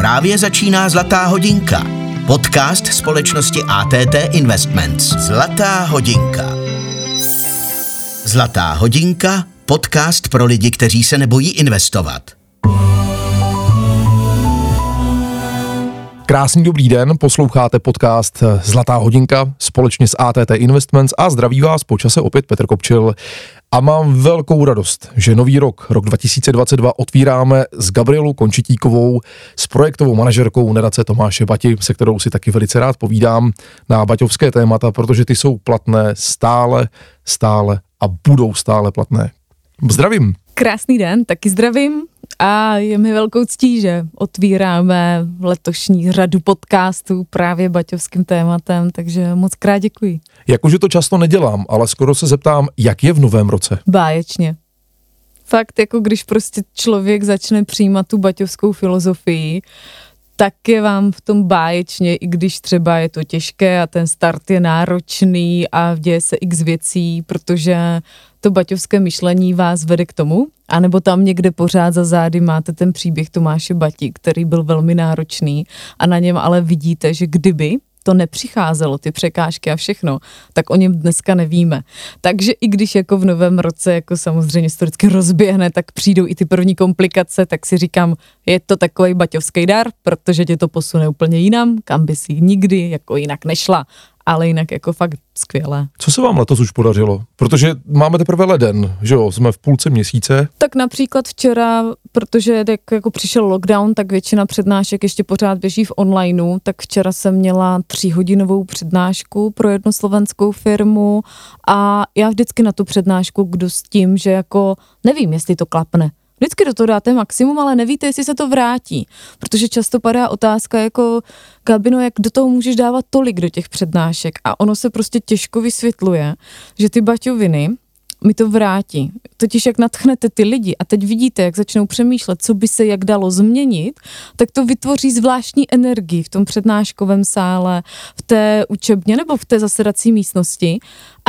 Právě začíná Zlatá hodinka. Podcast společnosti ATT Investments. Zlatá hodinka. Zlatá hodinka, podcast pro lidi, kteří se nebojí investovat. Krásný dobrý den, posloucháte podcast Zlatá hodinka společně s ATT Investments a zdraví vás po čase opět Petr Kopčil. A mám velkou radost, že nový rok, rok 2022, otvíráme s Gabrielou Končitíkovou, s projektovou manažerkou Nadace Tomáše Bati, se kterou si taky velice rád povídám na baťovské témata, protože ty jsou platné stále, stále a budou stále platné. Zdravím. Krásný den, taky zdravím a je mi velkou ctí, že otvíráme letošní řadu podcastů právě baťovským tématem, takže moc krát děkuji. Jakože to často nedělám, ale skoro se zeptám, jak je v novém roce? Báječně. Fakt, jako když prostě člověk začne přijímat tu baťovskou filozofii, tak je vám v tom báječně, i když třeba je to těžké a ten start je náročný a děje se x věcí, protože to baťovské myšlení vás vede k tomu, anebo tam někde pořád za zády máte ten příběh Tomáše Bati, který byl velmi náročný a na něm ale vidíte, že kdyby to nepřicházelo, ty překážky a všechno, tak o něm dneska nevíme. Takže i když jako v novém roce jako samozřejmě vždycky rozběhne, tak přijdou i ty první komplikace, tak si říkám, je to takový baťovský dar, protože tě to posune úplně jinam, kam by si nikdy jako jinak nešla ale jinak jako fakt skvělé. Co se vám letos už podařilo? Protože máme teprve leden, že jo, jsme v půlce měsíce. Tak například včera, protože jak jako přišel lockdown, tak většina přednášek ještě pořád běží v onlineu, tak včera jsem měla tříhodinovou přednášku pro jednu slovenskou firmu a já vždycky na tu přednášku kdo s tím, že jako nevím, jestli to klapne Vždycky do toho dáte maximum, ale nevíte, jestli se to vrátí. Protože často padá otázka jako, Gabino, jak do toho můžeš dávat tolik do těch přednášek a ono se prostě těžko vysvětluje, že ty baťoviny mi to vrátí. Totiž jak natchnete ty lidi a teď vidíte, jak začnou přemýšlet, co by se jak dalo změnit, tak to vytvoří zvláštní energii v tom přednáškovém sále, v té učebně nebo v té zasedací místnosti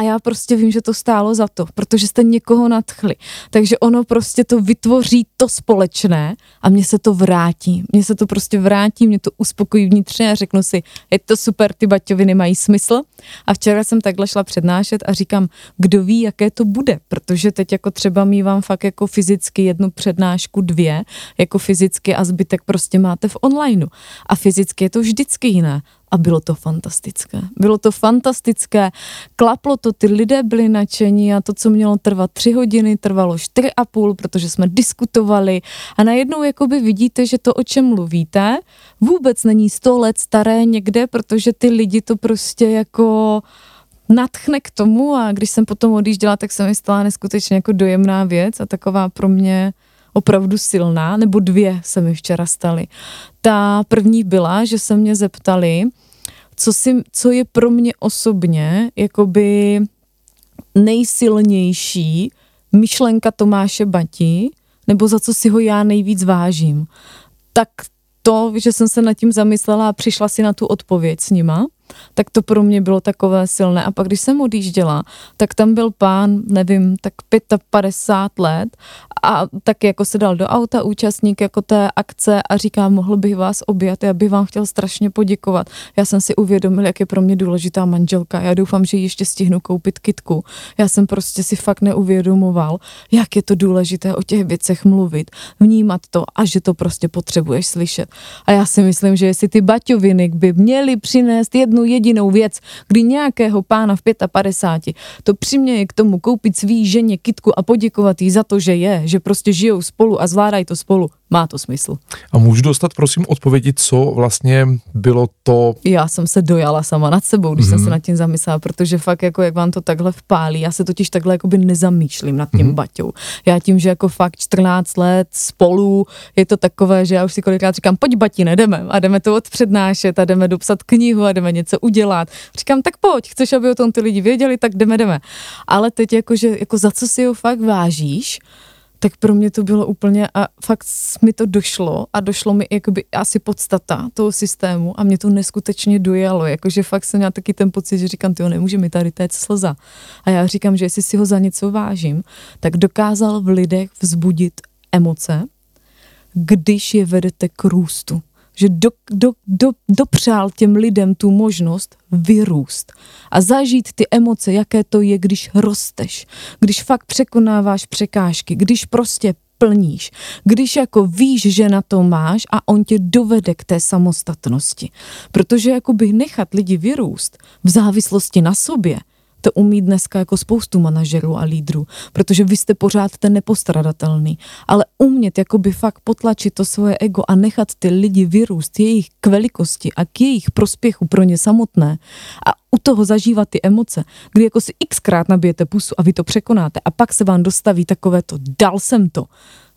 a já prostě vím, že to stálo za to, protože jste někoho nadchli. Takže ono prostě to vytvoří to společné a mně se to vrátí. Mně se to prostě vrátí, mě to uspokojí vnitřně a řeknu si, je to super, ty baťoviny mají smysl. A včera jsem takhle šla přednášet a říkám, kdo ví, jaké to bude, protože teď jako třeba mývám fakt jako fyzicky jednu přednášku, dvě, jako fyzicky a zbytek prostě máte v onlineu. A fyzicky je to vždycky jiné a bylo to fantastické. Bylo to fantastické, klaplo to, ty lidé byli nadšení a to, co mělo trvat tři hodiny, trvalo čtyři a půl, protože jsme diskutovali a najednou jakoby vidíte, že to, o čem mluvíte, vůbec není sto let staré někde, protože ty lidi to prostě jako natchne k tomu a když jsem potom odjížděla, tak se mi stala neskutečně jako dojemná věc a taková pro mě opravdu silná, nebo dvě se mi včera staly. Ta první byla, že se mě zeptali, co, si, co je pro mě osobně jakoby nejsilnější myšlenka Tomáše Bati, nebo za co si ho já nejvíc vážím. Tak to, že jsem se nad tím zamyslela a přišla si na tu odpověď s nima, tak to pro mě bylo takové silné. A pak, když jsem odjížděla, tak tam byl pán, nevím, tak 55 let a tak jako se dal do auta účastník jako té akce a říká, mohl bych vás objat, já bych vám chtěl strašně poděkovat. Já jsem si uvědomil, jak je pro mě důležitá manželka. Já doufám, že ještě stihnu koupit kitku. Já jsem prostě si fakt neuvědomoval, jak je to důležité o těch věcech mluvit, vnímat to a že to prostě potřebuješ slyšet. A já si myslím, že jestli ty baťoviny by měly přinést jednu jedinou věc, kdy nějakého pána v 55 to přiměje k tomu koupit svý ženě kitku a poděkovat jí za to, že je, že prostě žijou spolu a zvládají to spolu, má to smysl. A můžu dostat, prosím, odpovědi, co vlastně bylo to? Já jsem se dojala sama nad sebou, když mm-hmm. jsem se mhm. nad tím zamyslela, protože fakt jako jak vám to takhle vpálí, já se totiž takhle jakoby nezamýšlím nad tím mm-hmm. Baťou. Já tím, že jako fakt 14 let spolu, je to takové, že já už si kolikrát říkám, pojď Bati, nedeme a jdeme to odpřednášet a jdeme dopsat knihu a jdeme něco udělat. Říkám, tak pojď, chceš, aby o tom ty lidi věděli, tak jdeme, jdeme. Ale teď jako, že jako za co si ho fakt vážíš, tak pro mě to bylo úplně a fakt mi to došlo a došlo mi jakoby asi podstata toho systému a mě to neskutečně dojalo, jakože fakt jsem měla taky ten pocit, že říkám, ty nemůže mi tady téct slza. A já říkám, že jestli si ho za něco vážím, tak dokázal v lidech vzbudit emoce, když je vedete k růstu že do, do, do, dopřál těm lidem tu možnost vyrůst a zažít ty emoce, jaké to je, když rosteš, když fakt překonáváš překážky, když prostě plníš, když jako víš, že na to máš a on tě dovede k té samostatnosti. Protože jakoby nechat lidi vyrůst v závislosti na sobě, to umí dneska jako spoustu manažerů a lídrů, protože vy jste pořád ten nepostradatelný. Ale umět jakoby fakt potlačit to svoje ego a nechat ty lidi vyrůst jejich k velikosti a k jejich prospěchu pro ně samotné a u toho zažívat ty emoce, kdy jako si xkrát nabijete pusu a vy to překonáte a pak se vám dostaví takové to, dal jsem to,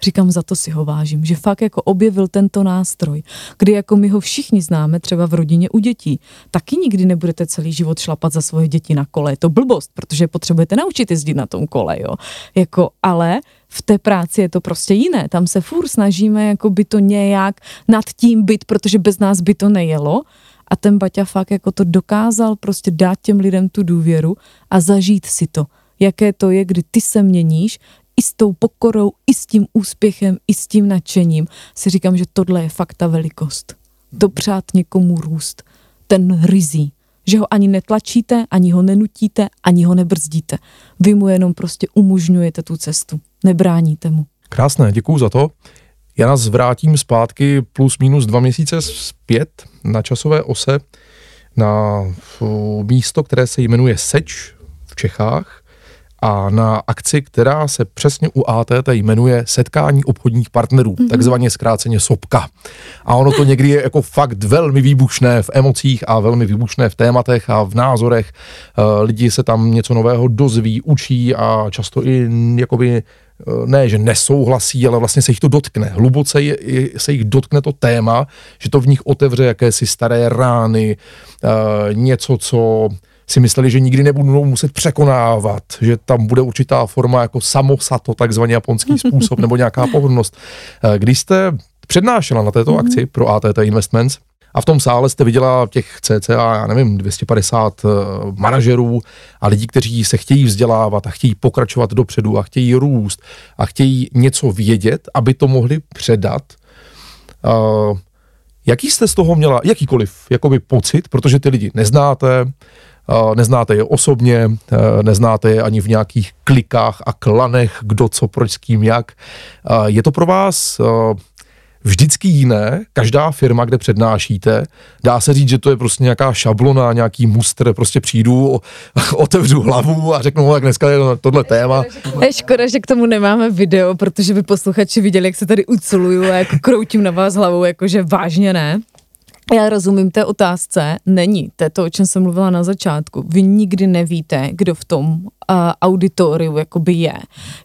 Říkám, za to si ho vážím, že fakt jako objevil tento nástroj, kdy jako my ho všichni známe třeba v rodině u dětí. Taky nikdy nebudete celý život šlapat za svoje děti na kole. Je to blbost, protože potřebujete naučit jezdit na tom kole, jo. Jako, ale v té práci je to prostě jiné. Tam se furt snažíme jako by to nějak nad tím být, protože bez nás by to nejelo. A ten Baťa fakt jako to dokázal prostě dát těm lidem tu důvěru a zažít si to jaké to je, kdy ty se měníš, i s tou pokorou, i s tím úspěchem, i s tím nadšením, si říkám, že tohle je fakt ta velikost. Dopřát někomu růst, ten rizí, že ho ani netlačíte, ani ho nenutíte, ani ho nebrzdíte. Vy mu jenom prostě umožňujete tu cestu, nebráníte mu. Krásné, děkuju za to. Já nás vrátím zpátky plus minus dva měsíce zpět na časové ose na místo, které se jmenuje Seč v Čechách a na akci, která se přesně u ATT jmenuje Setkání obchodních partnerů, mm-hmm. takzvaně zkráceně SOPKA. A ono to někdy je jako fakt velmi výbušné v emocích a velmi výbušné v tématech a v názorech. E, lidi se tam něco nového dozví, učí a často i jakoby eh, ne, že nesouhlasí, ale vlastně se jich to dotkne. Hluboce je, je, se jich dotkne to téma, že to v nich otevře jakési staré rány, e, něco, co si mysleli, že nikdy nebudou muset překonávat, že tam bude určitá forma jako samosato, takzvaný japonský způsob, nebo nějaká pohodlnost. Eh, když jste přednášela na této akci pro ATT Investments, a v tom sále jste viděla těch cca, já nevím, 250 eh, manažerů a lidí, kteří se chtějí vzdělávat a chtějí pokračovat dopředu a chtějí růst a chtějí něco vědět, aby to mohli předat. Uh, jaký jste z toho měla, jakýkoliv jakoby pocit, protože ty lidi neznáte, neznáte je osobně, e, neznáte je ani v nějakých klikách a klanech, kdo co, proč, s kým, jak. Je to pro vás vždycky jiné, každá firma, kde přednášíte, dá se říct, že to je prostě nějaká šablona, nějaký mustr, prostě přijdu, otevřu hlavu a řeknu, jak dneska je tohle téma. Je škoda, že k tomu nemáme video, protože by posluchači viděli, jak se tady uculuju a jako kroutím na vás hlavou, jakože vážně ne. Já rozumím té otázce, není, to je to, o čem jsem mluvila na začátku. Vy nikdy nevíte, kdo v tom uh, auditoriu jakoby je.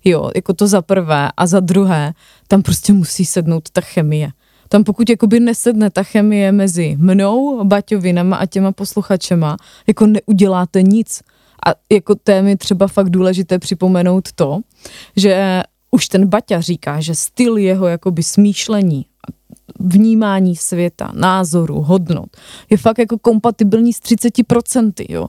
Jo, jako to za prvé a za druhé, tam prostě musí sednout ta chemie. Tam pokud jakoby nesedne ta chemie mezi mnou, Baťovinama a těma posluchačema, jako neuděláte nic. A jako to mi třeba fakt důležité připomenout to, že už ten Baťa říká, že styl jeho jakoby smýšlení vnímání světa, názoru, hodnot je fakt jako kompatibilní s 30%, jo.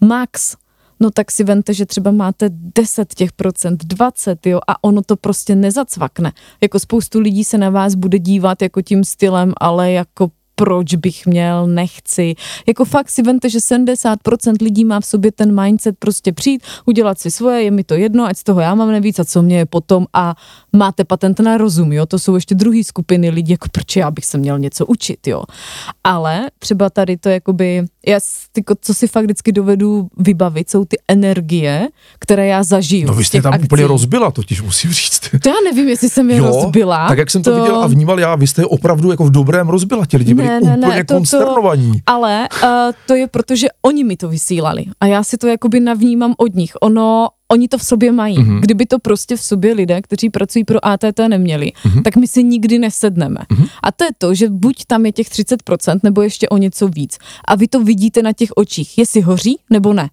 Max, no tak si vente, že třeba máte 10 těch procent, 20, jo, a ono to prostě nezacvakne. Jako spoustu lidí se na vás bude dívat jako tím stylem, ale jako proč bych měl, nechci. Jako fakt si vente, že 70% lidí má v sobě ten mindset prostě přijít, udělat si svoje, je mi to jedno, ať z toho já mám nevíc a co mě je potom a máte patent na rozum, jo, to jsou ještě druhé skupiny lidí, jako proč já bych se měl něco učit, jo. Ale třeba tady to jakoby, já tyko, co si fakt vždycky dovedu vybavit, jsou ty energie, které já zažiju. No vy jste tam akcí. úplně rozbila, totiž musím říct. To já nevím, jestli jsem je jo, rozbila. Tak jak jsem to, to viděl a vnímal já, vy jste opravdu jako v dobrém rozbila, ti lidi byli ne, ne, úplně ne, to, konsternovaní. To, ale uh, to je proto, že oni mi to vysílali a já si to jakoby navnímám od nich. Ono, oni to v sobě mají. Mm-hmm. Kdyby to prostě v sobě lidé, kteří pracují pro ATT neměli, mm-hmm. tak my si nikdy nesedneme. Mm-hmm. A to je to, že buď tam je těch 30%, nebo ještě o něco víc. A vy to vidíte na těch očích, jestli hoří nebo ne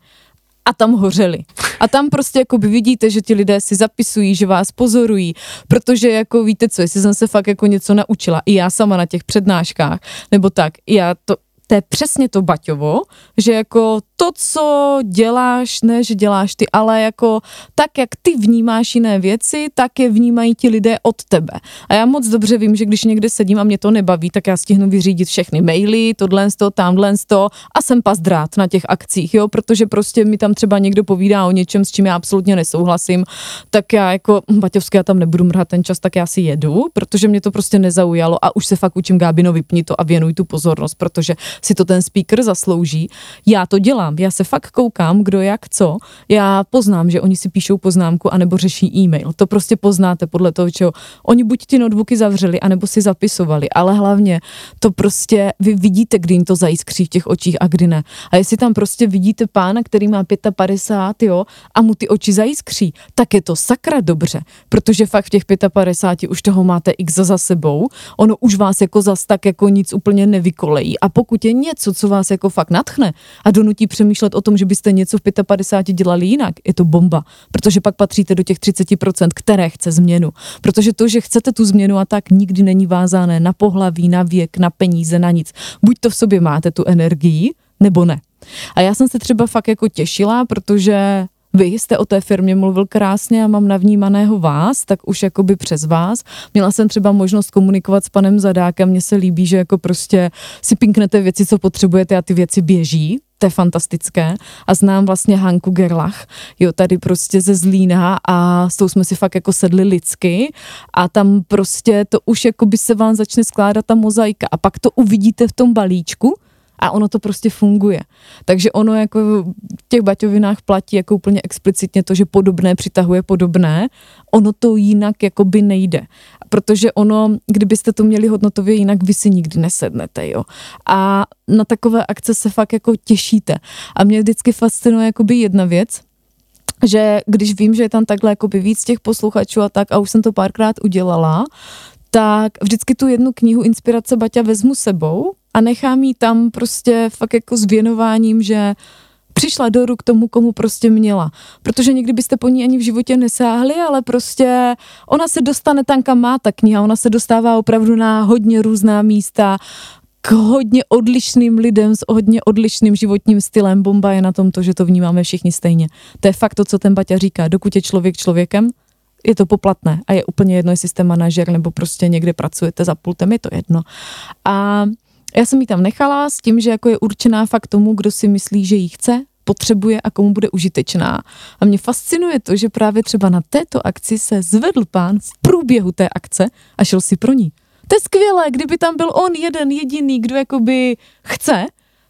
a tam hořeli. A tam prostě jako by vidíte, že ti lidé si zapisují, že vás pozorují, protože jako víte co, jestli jsem se fakt jako něco naučila, i já sama na těch přednáškách, nebo tak, já to to je přesně to Baťovo, že jako to, co děláš, ne, že děláš ty, ale jako tak, jak ty vnímáš jiné věci, tak je vnímají ti lidé od tebe. A já moc dobře vím, že když někde sedím a mě to nebaví, tak já stihnu vyřídit všechny maily, tohle z toho, tamhle z toho a jsem pazdrát na těch akcích, jo, protože prostě mi tam třeba někdo povídá o něčem, s čím já absolutně nesouhlasím, tak já jako hm, Baťovské, já tam nebudu mrhat ten čas, tak já si jedu, protože mě to prostě nezaujalo a už se fakt učím Gábino vypni to a věnuj tu pozornost, protože si to ten speaker zaslouží. Já to dělám, já se fakt koukám, kdo jak co. Já poznám, že oni si píšou poznámku anebo řeší e-mail. To prostě poznáte podle toho, čeho. Oni buď ty notebooky zavřeli, anebo si zapisovali, ale hlavně to prostě vy vidíte, kdy jim to zajiskří v těch očích a kdy ne. A jestli tam prostě vidíte pána, který má 55, jo, a mu ty oči zajiskří, tak je to sakra dobře, protože fakt v těch 55 už toho máte x za sebou, ono už vás jako zas tak jako nic úplně nevykolejí. A pokud je něco, co vás jako fakt natchne a donutí přemýšlet o tom, že byste něco v 55 dělali jinak, je to bomba, protože pak patříte do těch 30%, které chce změnu. Protože to, že chcete tu změnu a tak nikdy není vázané na pohlaví, na věk, na peníze, na nic. Buď to v sobě máte tu energii, nebo ne. A já jsem se třeba fakt jako těšila, protože vy jste o té firmě mluvil krásně a mám navnímaného vás, tak už jakoby přes vás. Měla jsem třeba možnost komunikovat s panem Zadákem, mně se líbí, že jako prostě si pinknete věci, co potřebujete a ty věci běží, to je fantastické. A znám vlastně Hanku Gerlach, jo, tady prostě ze Zlína a s tou jsme si fakt jako sedli lidsky. A tam prostě to už jako by se vám začne skládat ta mozaika. A pak to uvidíte v tom balíčku, a ono to prostě funguje. Takže ono jako v těch baťovinách platí jako úplně explicitně to, že podobné přitahuje podobné, ono to jinak jako by nejde. Protože ono, kdybyste to měli hodnotově jinak, vy si nikdy nesednete, jo. A na takové akce se fakt jako těšíte. A mě vždycky fascinuje jakoby jedna věc, že když vím, že je tam takhle jakoby víc těch posluchačů a tak, a už jsem to párkrát udělala, tak vždycky tu jednu knihu Inspirace Baťa vezmu sebou a nechám ji tam prostě fakt jako s věnováním, že přišla do ruk tomu, komu prostě měla. Protože někdy byste po ní ani v životě nesáhli, ale prostě ona se dostane tam, kam má ta kniha, ona se dostává opravdu na hodně různá místa, k hodně odlišným lidem s hodně odlišným životním stylem. Bomba je na tom to, že to vnímáme všichni stejně. To je fakt to, co ten Baťa říká. Dokud je člověk člověkem, je to poplatné a je úplně jedno, jestli jste manažer nebo prostě někde pracujete za pultem, je to jedno. A já jsem ji tam nechala s tím, že jako je určená fakt tomu, kdo si myslí, že ji chce, potřebuje a komu bude užitečná. A mě fascinuje to, že právě třeba na této akci se zvedl pán v průběhu té akce a šel si pro ní. To je skvělé, kdyby tam byl on jeden jediný, kdo jakoby chce,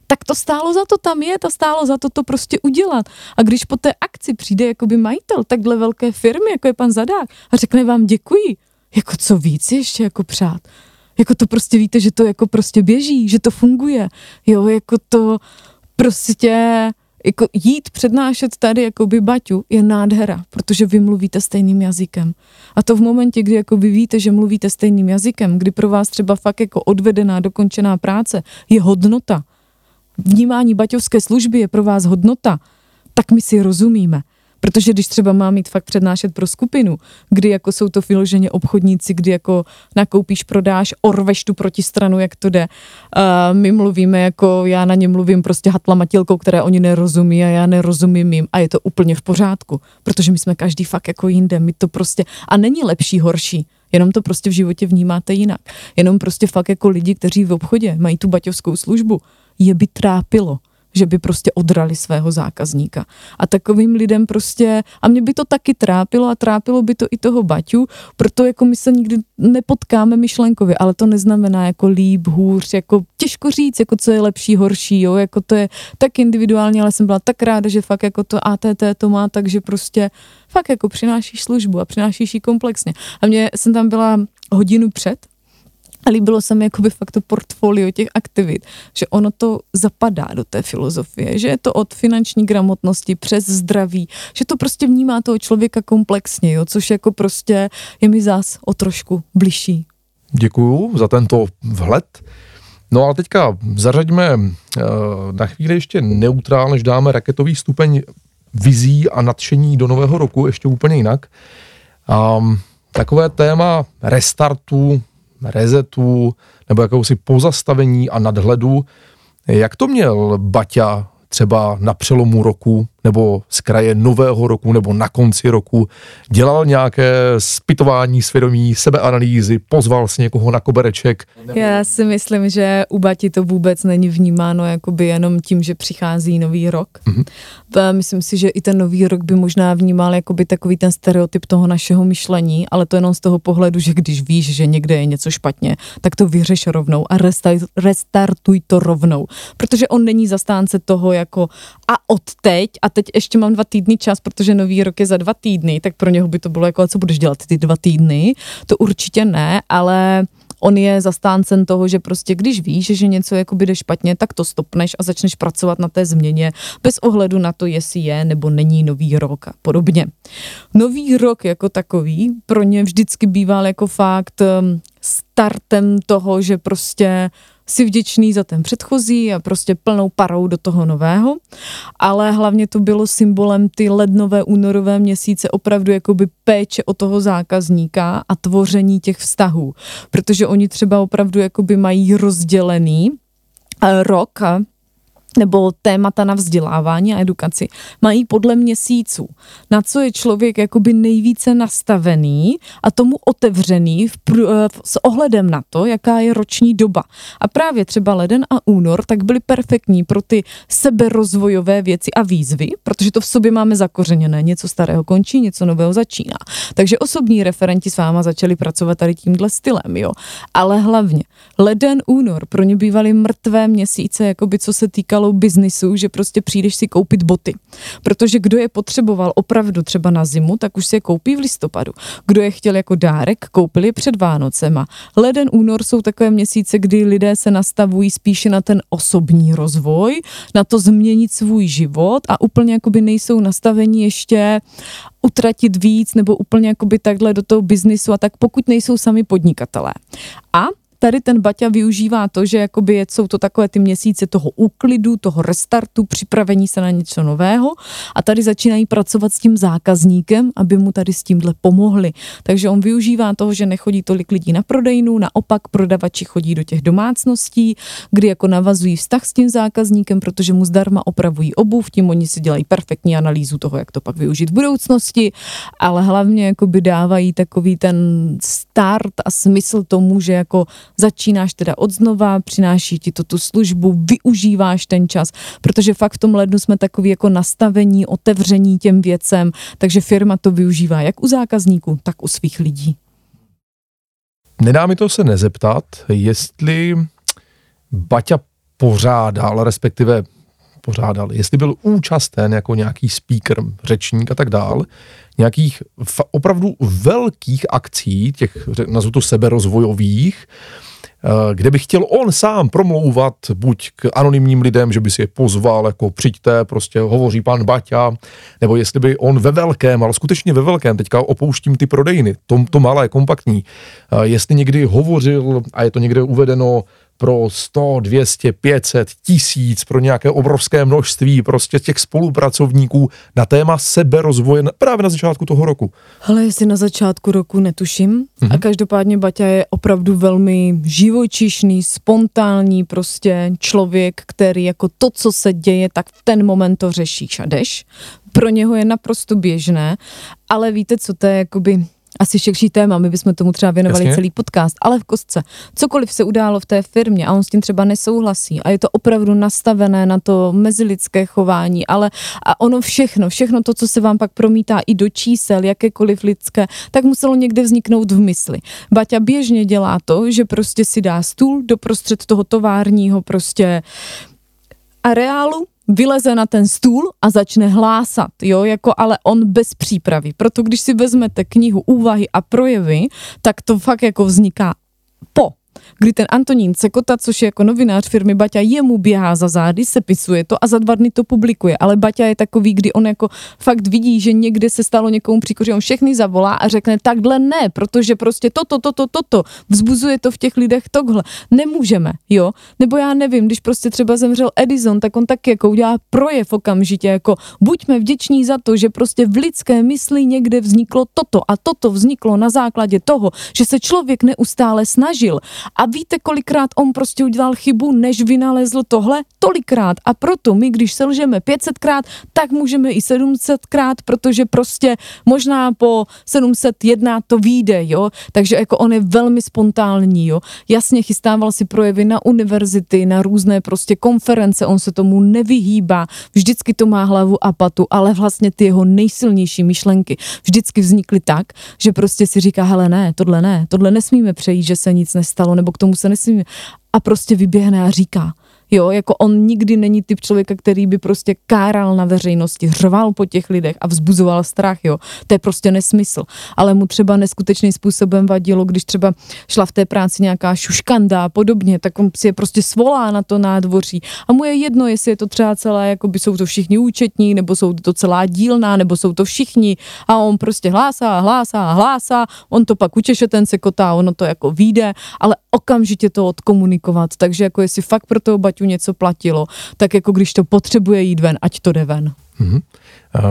tak to stálo za to tam je, to stálo za to to prostě udělat. A když po té akci přijde jakoby majitel takhle velké firmy, jako je pan Zadák, a řekne vám děkuji, jako co víc ještě jako přát. Jako to prostě víte, že to jako prostě běží, že to funguje. Jo, jako to prostě jako jít přednášet tady jako by Baťu je nádhera, protože vy mluvíte stejným jazykem. A to v momentě, kdy jako vy víte, že mluvíte stejným jazykem, kdy pro vás třeba fakt jako odvedená, dokončená práce je hodnota, vnímání baťovské služby je pro vás hodnota, tak my si rozumíme. Protože když třeba má mít fakt přednášet pro skupinu, kdy jako jsou to vyloženě obchodníci, kdy jako nakoupíš, prodáš, orveš tu protistranu, jak to jde. Uh, my mluvíme jako, já na ně mluvím prostě hatla které oni nerozumí a já nerozumím jim a je to úplně v pořádku, protože my jsme každý fakt jako jinde, my to prostě, a není lepší, horší, jenom to prostě v životě vnímáte jinak. Jenom prostě fakt jako lidi, kteří v obchodě mají tu baťovskou službu, je by trápilo, že by prostě odrali svého zákazníka. A takovým lidem prostě, a mě by to taky trápilo a trápilo by to i toho Baťu, proto jako my se nikdy nepotkáme myšlenkově, ale to neznamená jako líp, hůř, jako těžko říct, jako co je lepší, horší, jo, jako to je tak individuálně, ale jsem byla tak ráda, že fakt jako to ATT to má, takže prostě fakt jako přinášíš službu a přinášíš ji komplexně. A mě jsem tam byla hodinu před, a líbilo se mi jakoby fakt to portfolio těch aktivit, že ono to zapadá do té filozofie, že je to od finanční gramotnosti přes zdraví, že to prostě vnímá toho člověka komplexně, jo, což jako prostě je mi zás o trošku bližší. Děkuju za tento vhled. No ale teďka zařaďme uh, na chvíli ještě neutrál, než dáme raketový stupeň vizí a nadšení do nového roku ještě úplně jinak. Um, takové téma restartu rezetu nebo jakousi pozastavení a nadhledu. Jak to měl Baťa třeba na přelomu roku nebo z kraje nového roku nebo na konci roku, dělal nějaké spytování svědomí, sebeanalýzy, pozval si někoho na kobereček? Já si myslím, že u Bati to vůbec není vnímáno jakoby jenom tím, že přichází nový rok. Mm-hmm. Myslím si, že i ten nový rok by možná vnímal jakoby takový ten stereotyp toho našeho myšlení, ale to jenom z toho pohledu, že když víš, že někde je něco špatně, tak to vyřeš rovnou a restartuj to rovnou. Protože on není zastánce toho jako a od teď a teď ještě mám dva týdny čas, protože nový rok je za dva týdny, tak pro něho by to bylo jako, co budeš dělat ty dva týdny? To určitě ne, ale on je zastáncem toho, že prostě když víš, že něco jako jde špatně, tak to stopneš a začneš pracovat na té změně bez ohledu na to, jestli je nebo není nový rok a podobně. Nový rok jako takový pro ně vždycky býval jako fakt um, startem toho, že prostě si vděčný za ten předchozí a prostě plnou parou do toho nového, ale hlavně to bylo symbolem ty lednové, únorové měsíce opravdu jakoby péče o toho zákazníka a tvoření těch vztahů, protože oni třeba opravdu jakoby mají rozdělený eh, rok nebo témata na vzdělávání a edukaci mají podle měsíců, na co je člověk jakoby nejvíce nastavený a tomu otevřený v, v, s ohledem na to, jaká je roční doba. A právě třeba leden a únor tak byly perfektní pro ty seberozvojové věci a výzvy, protože to v sobě máme zakořeněné. Něco starého končí, něco nového začíná. Takže osobní referenti s váma začali pracovat tady tímhle stylem, jo. Ale hlavně leden, únor pro ně bývaly mrtvé měsíce, jakoby co se týkalo malou biznisu, že prostě přijdeš si koupit boty. Protože kdo je potřeboval opravdu třeba na zimu, tak už si je koupí v listopadu. Kdo je chtěl jako dárek, koupili před Vánocema. Leden, únor jsou takové měsíce, kdy lidé se nastavují spíše na ten osobní rozvoj, na to změnit svůj život a úplně jakoby nejsou nastaveni ještě utratit víc nebo úplně jakoby takhle do toho biznisu a tak pokud nejsou sami podnikatelé. A tady ten Baťa využívá to, že jakoby jsou to takové ty měsíce toho úklidu, toho restartu, připravení se na něco nového a tady začínají pracovat s tím zákazníkem, aby mu tady s tímhle pomohli. Takže on využívá toho, že nechodí tolik lidí na prodejnu, naopak prodavači chodí do těch domácností, kdy jako navazují vztah s tím zákazníkem, protože mu zdarma opravují obuv, tím oni si dělají perfektní analýzu toho, jak to pak využít v budoucnosti, ale hlavně jakoby dávají takový ten start a smysl tomu, že jako začínáš teda od znova, přináší ti to tu službu, využíváš ten čas, protože fakt v tom lednu jsme takový jako nastavení, otevření těm věcem, takže firma to využívá jak u zákazníků, tak u svých lidí. Nedá mi to se nezeptat, jestli Baťa pořádal, respektive pořádal, jestli byl účasten jako nějaký speaker, řečník a tak dál, nějakých opravdu velkých akcí, těch, nazvu to seberozvojových, eh, kde by chtěl on sám promlouvat buď k anonymním lidem, že by si je pozval, jako přijďte, prostě hovoří pan Baťa, nebo jestli by on ve velkém, ale skutečně ve velkém, teďka opouštím ty prodejny, to, to malé, kompaktní, eh, jestli někdy hovořil, a je to někde uvedeno, pro 100, 200, 500, tisíc, pro nějaké obrovské množství prostě těch spolupracovníků na téma seberozvoje právě na začátku toho roku? Ale jestli na začátku roku netuším. Mm-hmm. A mhm. každopádně Baťa je opravdu velmi živočišný, spontánní prostě člověk, který jako to, co se děje, tak v ten moment to řešíš a jdeš. Pro něho je naprosto běžné, ale víte, co to je jakoby asi širší téma, my bychom tomu třeba věnovali Jasně. celý podcast, ale v kostce. Cokoliv se událo v té firmě a on s tím třeba nesouhlasí a je to opravdu nastavené na to mezilidské chování, ale a ono všechno, všechno to, co se vám pak promítá i do čísel, jakékoliv lidské, tak muselo někde vzniknout v mysli. Baťa běžně dělá to, že prostě si dá stůl doprostřed toho továrního prostě areálu, vyleze na ten stůl a začne hlásat, jo, jako ale on bez přípravy. Proto když si vezmete knihu Úvahy a projevy, tak to fakt jako vzniká po kdy ten Antonín Cekota, což je jako novinář firmy Baťa, jemu běhá za zády, sepisuje to a za dva dny to publikuje. Ale Baťa je takový, kdy on jako fakt vidí, že někde se stalo někomu příkoří, on všechny zavolá a řekne takhle ne, protože prostě toto, toto, toto, vzbuzuje to v těch lidech tohle. Nemůžeme, jo? Nebo já nevím, když prostě třeba zemřel Edison, tak on taky jako udělá projev okamžitě, jako buďme vděční za to, že prostě v lidské mysli někde vzniklo toto a toto vzniklo na základě toho, že se člověk neustále snažil A víte, kolikrát on prostě udělal chybu, než vynalezl tohle? Tolikrát. A proto my, když selžeme 500krát, tak můžeme i 700krát, protože prostě možná po 701 to vyjde, jo. Takže jako on je velmi spontánní, jo. Jasně chystával si projevy na univerzity, na různé prostě konference, on se tomu nevyhýbá, vždycky to má hlavu a patu, ale vlastně ty jeho nejsilnější myšlenky vždycky vznikly tak, že prostě si říká, hele ne, tohle ne, tohle nesmíme přejít, že se nic nestalo, nebo k tomu se nesmíme. A prostě vyběhne a říká, Jo, jako on nikdy není typ člověka, který by prostě káral na veřejnosti, řval po těch lidech a vzbuzoval strach, jo. To je prostě nesmysl. Ale mu třeba neskutečným způsobem vadilo, když třeba šla v té práci nějaká šuškanda a podobně, tak on si je prostě svolá na to nádvoří. A mu je jedno, jestli je to třeba celé, jako by jsou to všichni účetní, nebo jsou to celá dílna, nebo jsou to všichni. A on prostě hlásá, hlásá, hlásá, on to pak učeše ten se kotá, ono to jako vyjde, ale okamžitě to odkomunikovat. Takže jako jestli fakt pro toho Baťu něco platilo, tak jako když to potřebuje jít ven, ať to jde ven. Mm-hmm.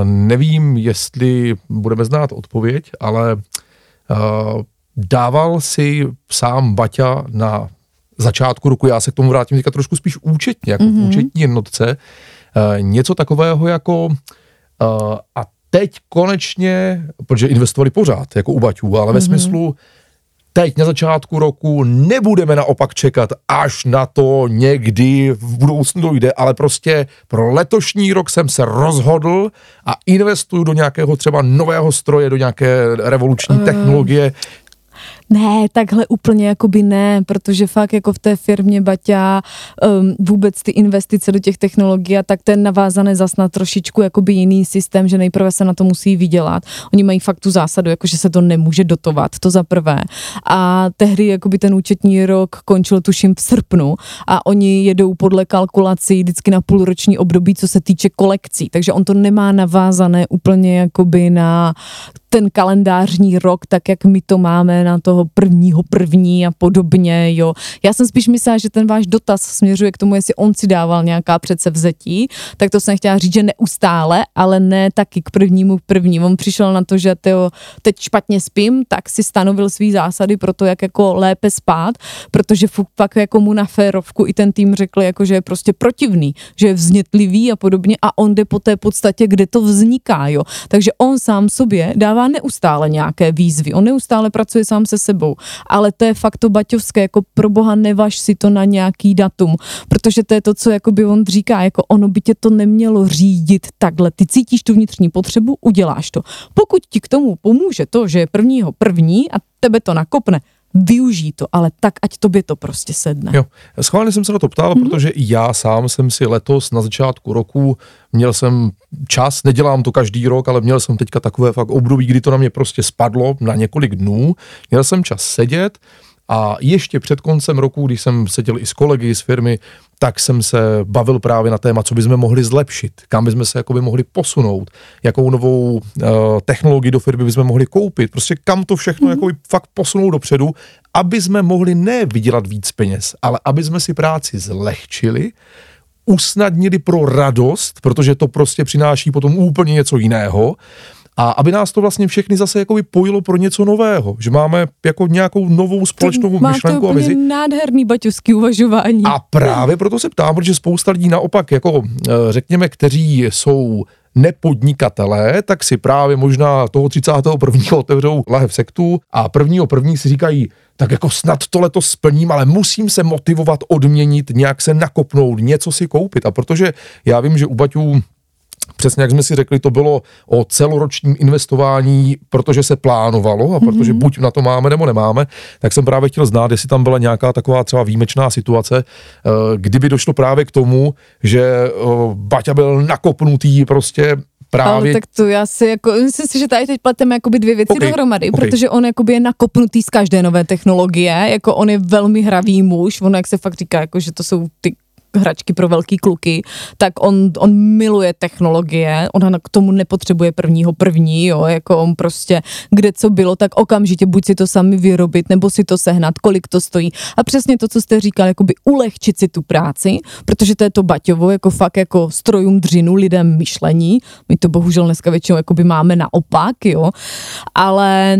Nevím, jestli budeme znát odpověď, ale uh, dával si sám Baťa na začátku roku, já se k tomu vrátím teďka trošku spíš účetně, jako mm-hmm. účetní jednotce, uh, něco takového jako uh, a teď konečně, protože investovali pořád, jako u Baťů, ale mm-hmm. ve mhm. smyslu, teď na začátku roku nebudeme naopak čekat, až na to někdy v budoucnu dojde, ale prostě pro letošní rok jsem se rozhodl a investuju do nějakého třeba nového stroje, do nějaké revoluční uh. technologie, ne, takhle úplně jakoby ne, protože fakt jako v té firmě Baťa um, vůbec ty investice do těch technologií a tak ten navázané zas na trošičku jakoby jiný systém, že nejprve se na to musí vydělat. Oni mají fakt tu zásadu, jako že se to nemůže dotovat, to za prvé. A tehdy jakoby ten účetní rok končil tuším v srpnu a oni jedou podle kalkulací vždycky na půlroční období, co se týče kolekcí, takže on to nemá navázané úplně jakoby na ten kalendářní rok, tak jak my to máme na toho prvního první a podobně, jo. Já jsem spíš myslela, že ten váš dotaz směřuje k tomu, jestli on si dával nějaká předsevzetí, tak to jsem chtěla říct, že neustále, ale ne taky k prvnímu první. On přišel na to, že tyjo, teď špatně spím, tak si stanovil svý zásady pro to, jak jako lépe spát, protože pak jako mu na férovku i ten tým řekl, jako, že je prostě protivný, že je vznětlivý a podobně a on jde po té podstatě, kde to vzniká, jo. Takže on sám sobě dává neustále nějaké výzvy, on neustále pracuje sám se sebou, ale to je fakt to baťovské, jako pro boha nevaž si to na nějaký datum, protože to je to, co by on říká, jako ono by tě to nemělo řídit takhle, ty cítíš tu vnitřní potřebu, uděláš to. Pokud ti k tomu pomůže to, že je prvního první a tebe to nakopne, využij to, ale tak, ať tobě to prostě sedne. Jo, schválně jsem se na to ptal, mm-hmm. protože já sám jsem si letos na začátku roku měl jsem čas, nedělám to každý rok, ale měl jsem teďka takové fakt období, kdy to na mě prostě spadlo na několik dnů. Měl jsem čas sedět a ještě před koncem roku, když jsem seděl i s kolegy z firmy, tak jsem se bavil právě na téma, co bychom mohli zlepšit, kam bychom se jakoby mohli posunout, jakou novou uh, technologii do firmy bychom mohli koupit, prostě kam to všechno mm-hmm. jakoby fakt posunout dopředu, aby jsme mohli ne vydělat víc peněz, ale aby jsme si práci zlehčili, usnadnili pro radost, protože to prostě přináší potom úplně něco jiného a aby nás to vlastně všechny zase jako pojilo pro něco nového, že máme jako nějakou novou společnou to myšlenku a vizi. nádherný baťovský uvažování. A právě proto se ptám, protože spousta lidí naopak, jako eh, řekněme, kteří jsou nepodnikatelé, tak si právě možná toho 31. otevřou lahev sektu a prvního první si říkají, tak jako snad to letos splním, ale musím se motivovat, odměnit, nějak se nakopnout, něco si koupit. A protože já vím, že u Baťů Přesně jak jsme si řekli, to bylo o celoročním investování, protože se plánovalo a protože mm-hmm. buď na to máme nebo nemáme, tak jsem právě chtěl znát, jestli tam byla nějaká taková třeba výjimečná situace, eh, kdyby došlo právě k tomu, že eh, Baťa byl nakopnutý prostě Právě. Ale tak to já si jako, myslím si, že tady teď pleteme jakoby dvě věci okay. dohromady, okay. protože on jakoby je nakopnutý z každé nové technologie, jako on je velmi hravý muž, ono jak se fakt říká, jako že to jsou ty hračky pro velký kluky, tak on, on miluje technologie, ona k tomu nepotřebuje prvního první, jo, jako on prostě, kde co bylo, tak okamžitě buď si to sami vyrobit, nebo si to sehnat, kolik to stojí. A přesně to, co jste říkal, jakoby ulehčit si tu práci, protože to je to Baťovo, jako fakt jako strojům dřinu, lidem myšlení. My to bohužel dneska většinou jakoby máme naopak, jo, ale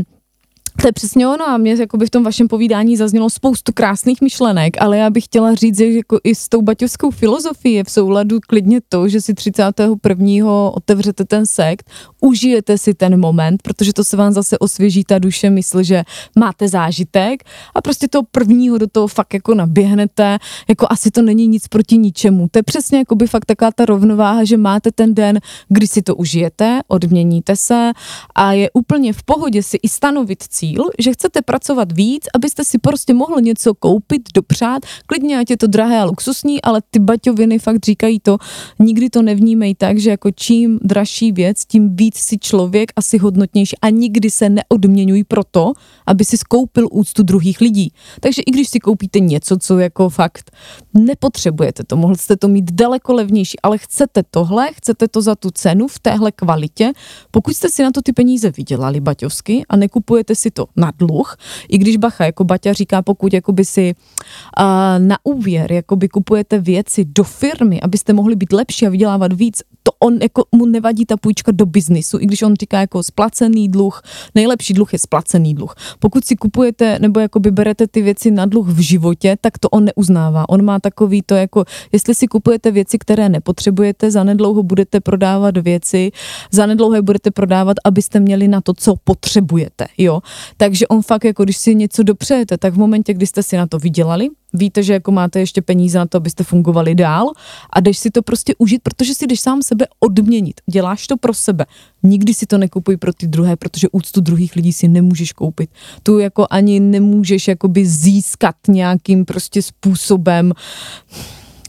To je přesně ono a mě jakoby v tom vašem povídání zaznělo spoustu krásných myšlenek, ale já bych chtěla říct, že jako i s tou baťovskou filozofií je v souladu klidně to, že si 31. otevřete ten sekt, užijete si ten moment, protože to se vám zase osvěží ta duše, mysl, že máte zážitek a prostě toho prvního do toho fakt jako naběhnete, jako asi to není nic proti ničemu. To je přesně jako by fakt taková ta rovnováha, že máte ten den, kdy si to užijete, odměníte se a je úplně v pohodě si i stanovit cíl, že chcete pracovat víc, abyste si prostě mohl něco koupit, dopřát, klidně ať je to drahé a luxusní, ale ty baťoviny fakt říkají to, nikdy to nevnímej tak, že jako čím dražší věc, tím víc si člověk asi hodnotnější a nikdy se neodměňují proto, aby si skoupil úctu druhých lidí. Takže i když si koupíte něco, co jako fakt nepotřebujete to, mohl jste to mít daleko levnější, ale chcete tohle, chcete to za tu cenu v téhle kvalitě, pokud jste si na to ty peníze vydělali baťovsky a nekupujete si to na dluh, i když bacha, jako Baťa říká, pokud jakoby si uh, na úvěr jakoby kupujete věci do firmy, abyste mohli být lepší a vydělávat víc, to on jako mu nevadí ta půjčka do biznisu, i když on říká jako splacený dluh, nejlepší dluh je splacený dluh. Pokud si kupujete nebo jakoby berete ty věci na dluh v životě, tak to on neuznává. On má takový to jako, jestli si kupujete věci, které nepotřebujete, zanedlouho budete prodávat věci, zanedlouho je budete prodávat, abyste měli na to, co potřebujete, jo. Takže on fakt jako, když si něco dopřejete, tak v momentě, kdy jste si na to vydělali, víte, že jako máte ještě peníze na to, abyste fungovali dál a jdeš si to prostě užít, protože si jdeš sám sebe odměnit. Děláš to pro sebe. Nikdy si to nekupuj pro ty druhé, protože úctu druhých lidí si nemůžeš koupit. Tu jako ani nemůžeš jakoby získat nějakým prostě způsobem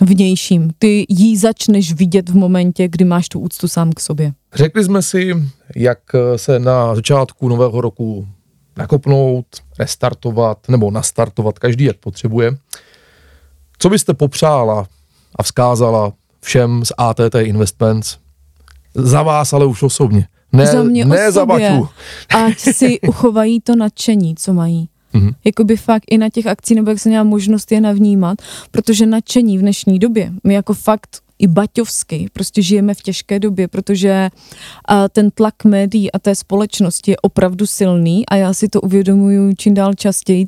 vnějším. Ty jí začneš vidět v momentě, kdy máš tu úctu sám k sobě. Řekli jsme si, jak se na začátku nového roku nakopnout, restartovat nebo nastartovat, každý jak potřebuje. Co byste popřála a vzkázala všem z ATT Investments, za vás ale už osobně. Ne, za mě ne za Baťu. Ať si uchovají to nadšení, co mají. Mm-hmm. Jakoby fakt i na těch akcích, nebo jak se měla možnost je navnímat, protože nadšení v dnešní době, my jako fakt i baťovsky. Prostě žijeme v těžké době, protože ten tlak médií a té společnosti je opravdu silný a já si to uvědomuju čím dál častěji,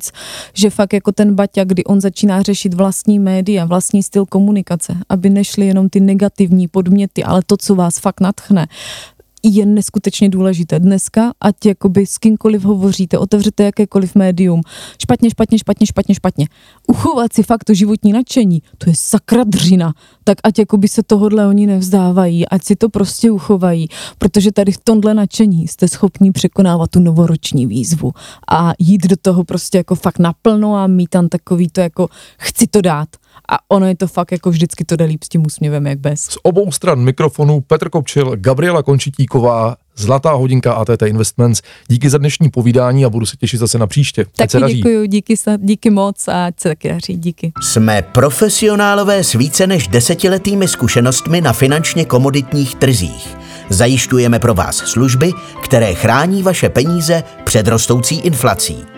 že fakt jako ten Baťa, kdy on začíná řešit vlastní média, vlastní styl komunikace, aby nešly jenom ty negativní podměty, ale to, co vás fakt natchne, je neskutečně důležité. Dneska, ať jakoby s kýmkoliv hovoříte, otevřete jakékoliv médium, špatně, špatně, špatně, špatně, špatně. Uchovat si fakt to životní nadšení, to je sakra dřina. Tak ať jakoby se tohodle oni nevzdávají, ať si to prostě uchovají, protože tady v tomhle nadšení jste schopni překonávat tu novoroční výzvu a jít do toho prostě jako fakt naplno a mít tam takový to jako chci to dát a ono je to fakt jako vždycky to jde líp s tím úsměvem, jak bez. Z obou stran mikrofonu Petr Kopčil, Gabriela Končitíková, Zlatá hodinka ATT Investments. Díky za dnešní povídání a budu se těšit zase na příště. Taky děkuji, díky, díky moc a ať se taky daří, díky. Jsme profesionálové s více než desetiletými zkušenostmi na finančně komoditních trzích. Zajišťujeme pro vás služby, které chrání vaše peníze před rostoucí inflací.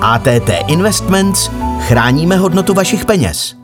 ATT Investments chráníme hodnotu vašich peněz.